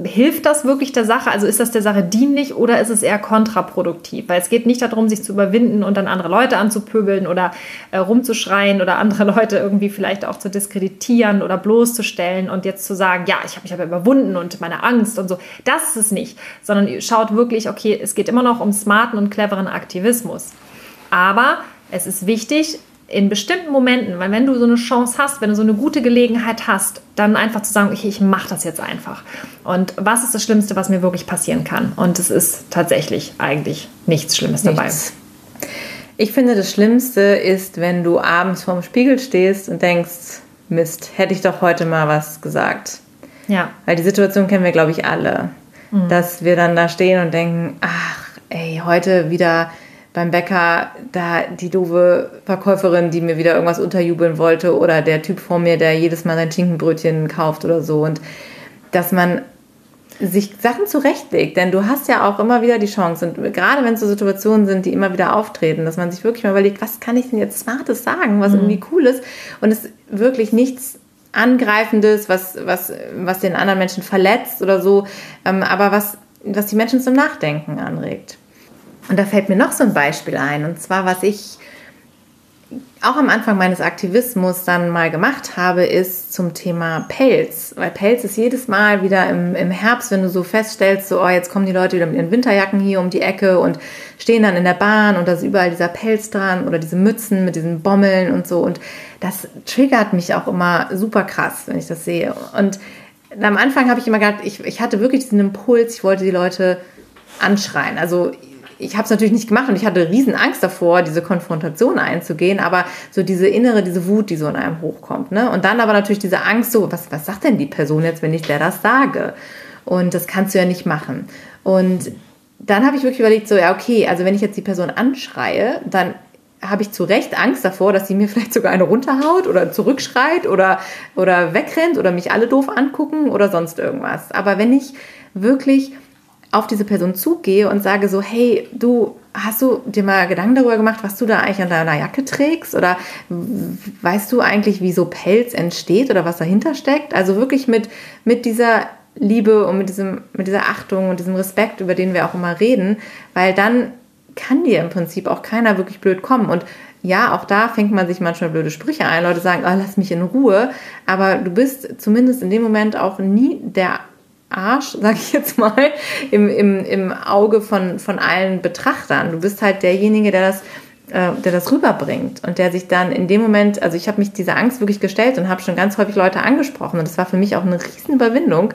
S1: hilft das wirklich der Sache? Also ist das der Sache dienlich oder ist es eher kontraproduktiv? Weil es geht nicht darum, sich zu überwinden und dann andere Leute anzupöbeln oder äh, rumzuschreien oder andere *laughs* Leute irgendwie vielleicht auch zu diskreditieren oder bloßzustellen und jetzt zu sagen, ja, ich habe mich aber überwunden und meine Angst und so. Das ist es nicht, sondern ihr schaut wirklich, okay, es geht immer noch um smarten und cleveren Aktivismus. Aber es ist wichtig, in bestimmten Momenten, weil wenn du so eine Chance hast, wenn du so eine gute Gelegenheit hast, dann einfach zu sagen, okay, ich mache das jetzt einfach. Und was ist das Schlimmste, was mir wirklich passieren kann? Und es ist tatsächlich eigentlich nichts Schlimmes nichts. dabei.
S2: Ich finde, das Schlimmste ist, wenn du abends vorm Spiegel stehst und denkst, Mist, hätte ich doch heute mal was gesagt.
S1: Ja.
S2: Weil die Situation kennen wir, glaube ich, alle. Mhm. Dass wir dann da stehen und denken, ach, ey, heute wieder beim Bäcker da die doofe Verkäuferin, die mir wieder irgendwas unterjubeln wollte oder der Typ vor mir, der jedes Mal sein Schinkenbrötchen kauft oder so. Und dass man sich Sachen zurechtlegt, denn du hast ja auch immer wieder die Chance und gerade wenn es so Situationen sind, die immer wieder auftreten, dass man sich wirklich mal überlegt, was kann ich denn jetzt Smartes sagen, was mhm. irgendwie cool ist und es wirklich nichts Angreifendes, was, was, was den anderen Menschen verletzt oder so, ähm, aber was, was die Menschen zum Nachdenken anregt. Und da fällt mir noch so ein Beispiel ein, und zwar, was ich auch am Anfang meines Aktivismus dann mal gemacht habe, ist zum Thema Pelz. Weil Pelz ist jedes Mal wieder im, im Herbst, wenn du so feststellst, so, oh, jetzt kommen die Leute wieder mit ihren Winterjacken hier um die Ecke und stehen dann in der Bahn und da ist überall dieser Pelz dran oder diese Mützen mit diesen Bommeln und so. Und das triggert mich auch immer super krass, wenn ich das sehe. Und am Anfang habe ich immer gedacht, ich, ich hatte wirklich diesen Impuls, ich wollte die Leute anschreien. Also ich habe es natürlich nicht gemacht und ich hatte riesen Angst davor, diese Konfrontation einzugehen, aber so diese innere, diese Wut, die so in einem hochkommt. Ne? Und dann aber natürlich diese Angst, so, was, was sagt denn die Person jetzt, wenn ich der das sage? Und das kannst du ja nicht machen. Und dann habe ich wirklich überlegt, so, ja, okay, also wenn ich jetzt die Person anschreie, dann habe ich zu Recht Angst davor, dass sie mir *laughs* vielleicht sogar eine runterhaut oder zurückschreit oder, oder wegrennt oder mich alle doof angucken oder sonst irgendwas. Aber wenn ich wirklich auf diese Person zugehe und sage so, hey, du, hast du dir mal Gedanken darüber gemacht, was du da eigentlich an deiner Jacke trägst? Oder weißt du eigentlich, wie so Pelz entsteht oder was dahinter steckt? Also wirklich mit, mit dieser Liebe und mit, diesem, mit dieser Achtung und diesem Respekt, über den wir auch immer reden, weil dann kann dir im Prinzip auch keiner wirklich blöd kommen. Und ja, auch da fängt man sich manchmal blöde Sprüche ein. Leute sagen, oh, lass mich in Ruhe. Aber du bist zumindest in dem Moment auch nie der Arsch, sag ich jetzt mal, im, im, im Auge von, von allen Betrachtern. Du bist halt derjenige, der das, äh, der das rüberbringt und der sich dann in dem Moment, also ich habe mich dieser Angst wirklich gestellt und habe schon ganz häufig Leute angesprochen und das war für mich auch eine riesen Überwindung.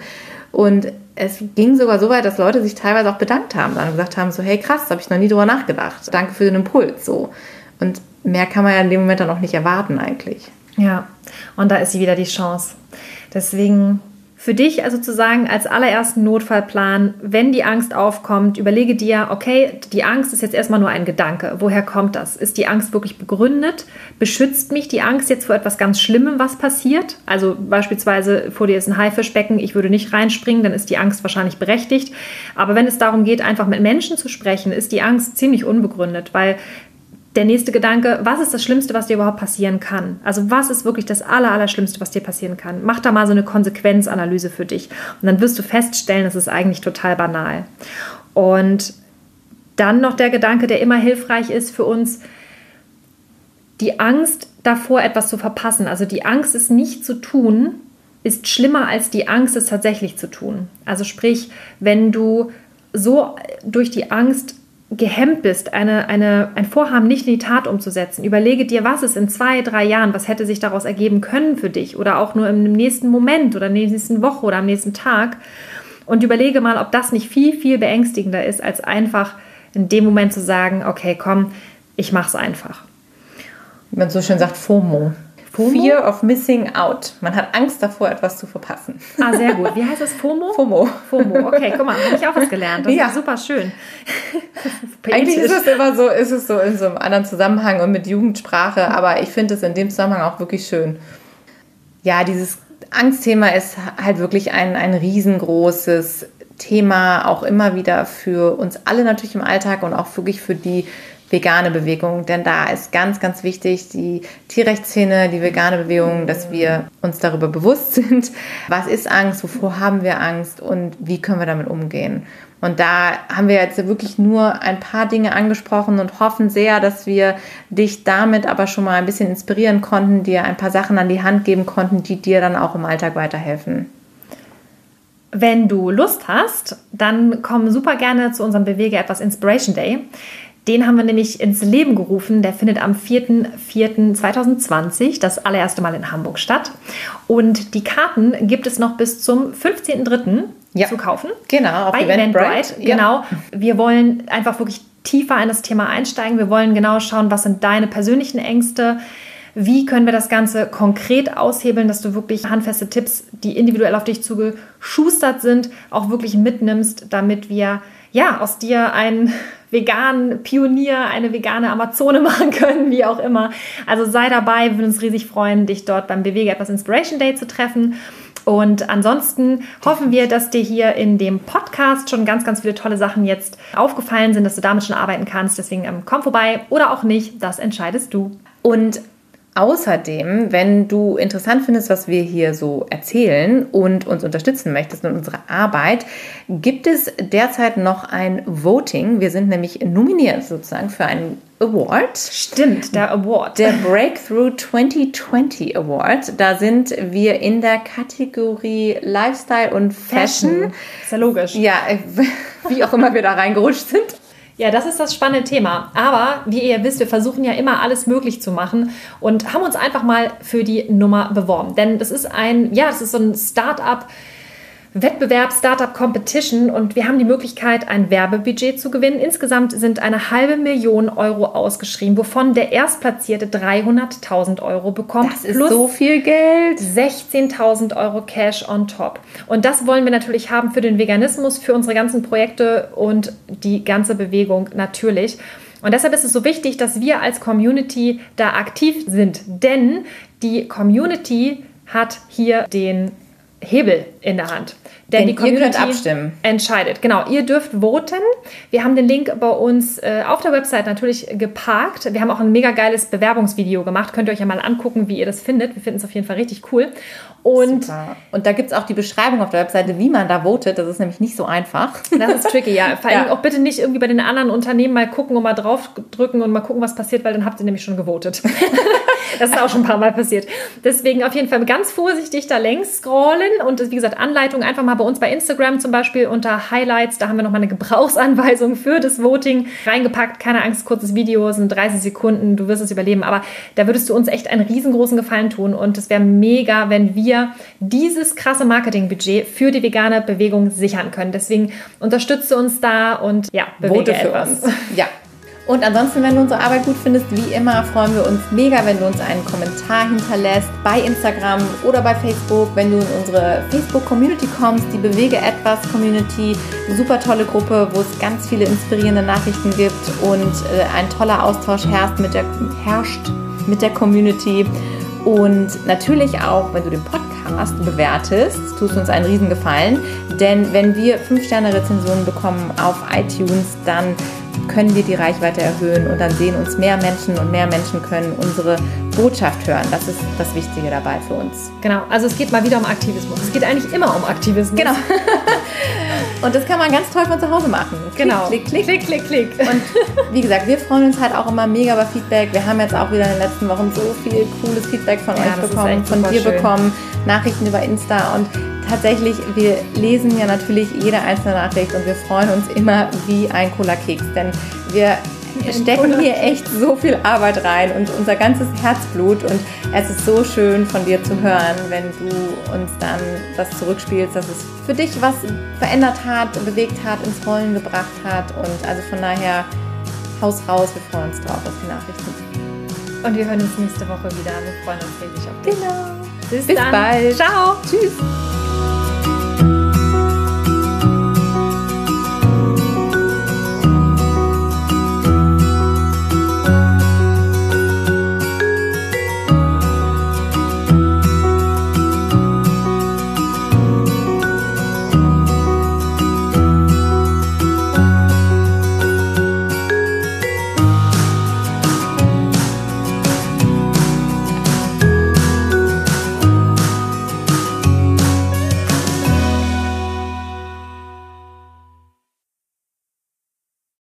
S2: Und es ging sogar so weit, dass Leute sich teilweise auch bedankt haben und gesagt haben, so hey krass, habe ich noch nie drüber nachgedacht. Danke für den Impuls. So. Und mehr kann man ja in dem Moment dann auch nicht erwarten eigentlich.
S1: Ja, und da ist sie wieder die Chance. Deswegen für dich also zu sagen, als allerersten Notfallplan, wenn die Angst aufkommt, überlege dir, okay, die Angst ist jetzt erstmal nur ein Gedanke. Woher kommt das? Ist die Angst wirklich begründet? Beschützt mich die Angst jetzt vor etwas ganz Schlimmem, was passiert? Also beispielsweise vor dir ist ein Haifischbecken, ich würde nicht reinspringen, dann ist die Angst wahrscheinlich berechtigt. Aber wenn es darum geht, einfach mit Menschen zu sprechen, ist die Angst ziemlich unbegründet, weil der nächste Gedanke, was ist das Schlimmste, was dir überhaupt passieren kann? Also was ist wirklich das Aller, Allerschlimmste, was dir passieren kann? Mach da mal so eine Konsequenzanalyse für dich. Und dann wirst du feststellen, das ist eigentlich total banal. Und dann noch der Gedanke, der immer hilfreich ist für uns, die Angst davor, etwas zu verpassen. Also die Angst, es nicht zu tun, ist schlimmer als die Angst, es tatsächlich zu tun. Also sprich, wenn du so durch die Angst gehemmt bist, eine, eine, ein Vorhaben nicht in die Tat umzusetzen, überlege dir, was ist in zwei, drei Jahren, was hätte sich daraus ergeben können für dich oder auch nur im nächsten Moment oder in der nächsten Woche oder am nächsten Tag und überlege mal, ob das nicht viel, viel beängstigender ist, als einfach in dem Moment zu sagen, okay, komm, ich mach's einfach.
S2: Wie man so schön sagt, FOMO. FOMO? Fear of Missing Out. Man hat Angst davor, etwas zu verpassen.
S1: Ah, sehr gut. Wie heißt das? FOMO?
S2: FOMO.
S1: FOMO. Okay, guck mal, habe ich auch was gelernt. Das ja. ist super schön. *laughs*
S2: Eigentlich ist es immer so, ist es so in so einem anderen Zusammenhang und mit Jugendsprache, aber ich finde es in dem Zusammenhang auch wirklich schön. Ja, dieses Angstthema ist halt wirklich ein, ein riesengroßes Thema, auch immer wieder für uns alle natürlich im Alltag und auch wirklich für die vegane Bewegung, denn da ist ganz, ganz wichtig die Tierrechtsszene, die vegane Bewegung, dass wir uns darüber bewusst *laughs* sind, was ist Angst, wovor haben wir Angst und wie können wir damit umgehen. Und da haben wir jetzt wirklich nur ein paar Dinge angesprochen und hoffen sehr, dass wir dich damit aber schon mal ein bisschen inspirieren konnten, dir ein paar Sachen an die Hand geben konnten, die dir dann auch im Alltag weiterhelfen.
S1: Wenn du Lust hast, dann komm super gerne zu unserem Bewege etwas Inspiration Day. Den haben wir nämlich ins Leben gerufen. Der findet am 4.4.2020 das allererste Mal in Hamburg statt. Und die Karten gibt es noch bis zum 15.3. Ja. zu kaufen.
S2: Genau,
S1: auf bei Eventbrite. Eventbrite. Genau. Wir wollen einfach wirklich tiefer in das Thema einsteigen. Wir wollen genau schauen, was sind deine persönlichen Ängste Wie können wir das Ganze konkret aushebeln, dass du wirklich handfeste Tipps, die individuell auf dich zugeschustert sind, auch wirklich mitnimmst, damit wir ja aus dir einen veganen Pionier, eine vegane Amazone *laughs* machen können, wie auch immer. Also sei dabei, wir würden uns riesig freuen, dich dort beim Bewege etwas Inspiration Day zu treffen. Und ansonsten hoffen wir, dass dir hier in dem Podcast schon ganz, ganz viele tolle Sachen jetzt aufgefallen sind, dass du damit schon arbeiten kannst. Deswegen ähm, komm vorbei oder auch nicht, das entscheidest du.
S2: Und Außerdem, wenn du interessant findest, was wir hier so erzählen und uns unterstützen möchtest in unserer Arbeit, gibt es derzeit noch ein Voting. Wir sind nämlich nominiert sozusagen für einen Award.
S1: Stimmt, der Award.
S2: Der Breakthrough 2020 Award. Da sind wir in der Kategorie Lifestyle und Fashion. Fashion.
S1: Ist ja logisch.
S2: Ja, *laughs* wie auch immer wir da reingerutscht sind.
S1: Ja, das ist das spannende Thema. Aber wie ihr wisst, wir versuchen ja immer alles möglich zu machen und haben uns einfach mal für die Nummer beworben. Denn das ist ein, ja, das ist so ein Start-up. Wettbewerb Startup Competition und wir haben die Möglichkeit, ein Werbebudget zu gewinnen. Insgesamt sind eine halbe Million Euro ausgeschrieben, wovon der Erstplatzierte 300.000 Euro bekommt.
S2: Das ist so viel Geld.
S1: 16.000 Euro Cash on top. Und das wollen wir natürlich haben für den Veganismus, für unsere ganzen Projekte und die ganze Bewegung natürlich. Und deshalb ist es so wichtig, dass wir als Community da aktiv sind, denn die Community hat hier den Hebel in der Hand.
S2: Denn, Denn die Community abstimmen.
S1: entscheidet. Genau, ihr dürft voten. Wir haben den Link bei uns äh, auf der Website natürlich geparkt. Wir haben auch ein mega geiles Bewerbungsvideo gemacht. Könnt ihr euch ja mal angucken, wie ihr das findet. Wir finden es auf jeden Fall richtig cool.
S2: Und, Super. und da gibt es auch die Beschreibung auf der Webseite, wie man da votet. Das ist nämlich nicht so einfach.
S1: Das ist tricky, ja. Vor allem ja. auch bitte nicht irgendwie bei den anderen Unternehmen mal gucken und mal draufdrücken und mal gucken, was passiert, weil dann habt ihr nämlich schon gewotet. *laughs* das ist auch schon ein paar Mal passiert. Deswegen auf jeden Fall ganz vorsichtig da längs scrollen und wie gesagt, Anleitung einfach mal bei uns bei Instagram zum Beispiel unter Highlights. Da haben wir nochmal eine Gebrauchsanweisung für das Voting reingepackt. Keine Angst, kurzes Video, sind 30 Sekunden, du wirst es überleben. Aber da würdest du uns echt einen riesengroßen Gefallen tun und es wäre mega, wenn wir wir dieses krasse Marketingbudget für die vegane Bewegung sichern können. Deswegen unterstütze uns da und ja,
S2: bewege Vote für etwas. uns. *laughs* Ja. Und ansonsten, wenn du unsere Arbeit gut findest, wie immer freuen wir uns mega, wenn du uns einen Kommentar hinterlässt bei Instagram oder bei Facebook, wenn du in unsere Facebook-Community kommst, die Bewege etwas Community, super tolle Gruppe, wo es ganz viele inspirierende Nachrichten gibt und äh, ein toller Austausch herrscht mit der, herrscht mit der Community. Und natürlich auch, wenn du den Podcast bewertest, tust du uns einen riesen Gefallen. Denn wenn wir 5-Sterne-Rezensionen bekommen auf iTunes, dann können wir die Reichweite erhöhen und dann sehen uns mehr Menschen und mehr Menschen können unsere Botschaft hören. Das ist das Wichtige dabei für uns.
S1: Genau, also es geht mal wieder um Aktivismus. Es geht eigentlich immer um Aktivismus.
S2: Genau. *laughs* und das kann man ganz toll von zu Hause machen.
S1: Klick, genau. Klick, klick, klick, klick, klick.
S2: Und wie gesagt, wir freuen uns halt auch immer mega über Feedback. Wir haben jetzt auch wieder in den letzten Wochen so viel cooles Feedback von ja, euch bekommen, von dir schön. bekommen, Nachrichten über Insta und tatsächlich, wir lesen ja natürlich jede einzelne Nachricht und wir freuen uns immer wie ein Cola-Keks, denn wir stecken hier echt so viel Arbeit rein und unser ganzes Herzblut und es ist so schön von dir zu hören, wenn du uns dann das zurückspielst, dass es für dich was verändert hat, bewegt hat, ins Rollen gebracht hat und also von daher Haus raus, wir freuen uns drauf auf die Nachrichten.
S1: Und wir hören uns nächste Woche wieder. Wir freuen uns riesig auf dich.
S2: Genau.
S1: Bis, Bis bald.
S2: Ciao. Tschüss.